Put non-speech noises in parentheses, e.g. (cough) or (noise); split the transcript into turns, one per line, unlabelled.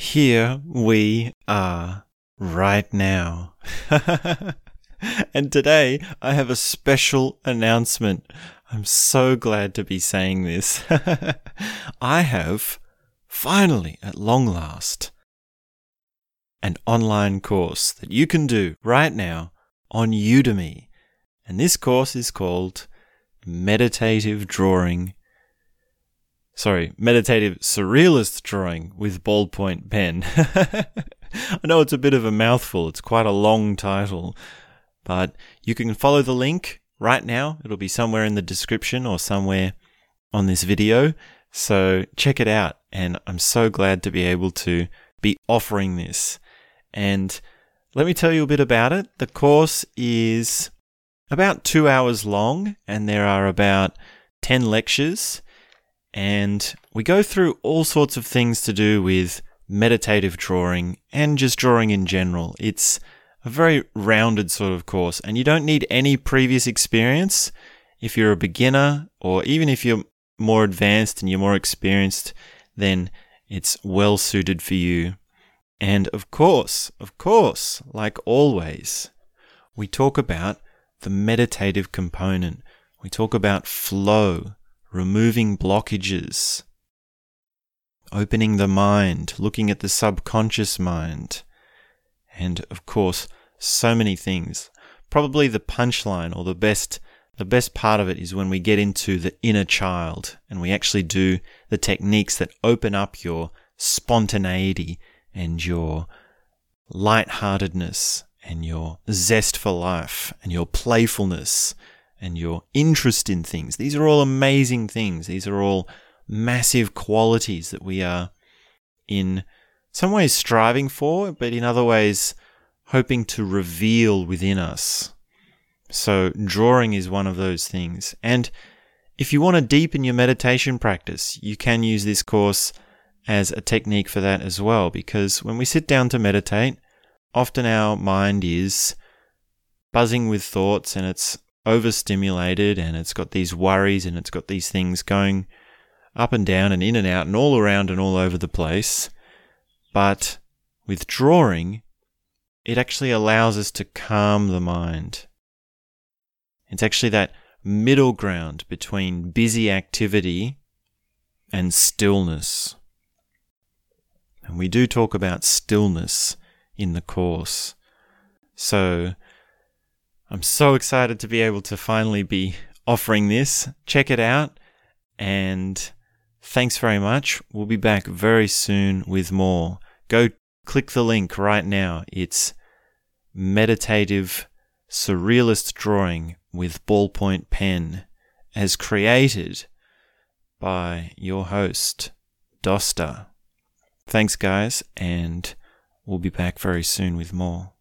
here we are right now. (laughs) and today I have a special announcement. I'm so glad to be saying this. (laughs) I have finally, at long last, an online course that you can do right now on Udemy. And this course is called Meditative Drawing. Sorry, Meditative Surrealist Drawing with Ballpoint Pen. (laughs) I know it's a bit of a mouthful, it's quite a long title, but you can follow the link right now. It'll be somewhere in the description or somewhere on this video. So check it out. And I'm so glad to be able to be offering this. And let me tell you a bit about it. The course is about two hours long, and there are about 10 lectures. And we go through all sorts of things to do with meditative drawing and just drawing in general. It's a very rounded sort of course, and you don't need any previous experience. If you're a beginner, or even if you're more advanced and you're more experienced, then it's well suited for you. And of course, of course, like always, we talk about the meditative component. We talk about flow, removing blockages, opening the mind, looking at the subconscious mind, and of course, so many things. Probably the punchline or the best the best part of it is when we get into the inner child and we actually do the techniques that open up your spontaneity and your lightheartedness and your zest for life and your playfulness and your interest in things. These are all amazing things. These are all massive qualities that we are in some ways striving for, but in other ways hoping to reveal within us. So, drawing is one of those things. And if you want to deepen your meditation practice, you can use this course as a technique for that as well. Because when we sit down to meditate, often our mind is buzzing with thoughts and it's overstimulated and it's got these worries and it's got these things going up and down and in and out and all around and all over the place. But withdrawing, it actually allows us to calm the mind. It's actually that middle ground between busy activity and stillness. And we do talk about stillness in the course. So I'm so excited to be able to finally be offering this. Check it out. And thanks very much. We'll be back very soon with more. Go click the link right now. It's meditative surrealist drawing with ballpoint pen as created by your host, Dosta. Thanks, guys, and we'll be back very soon with more.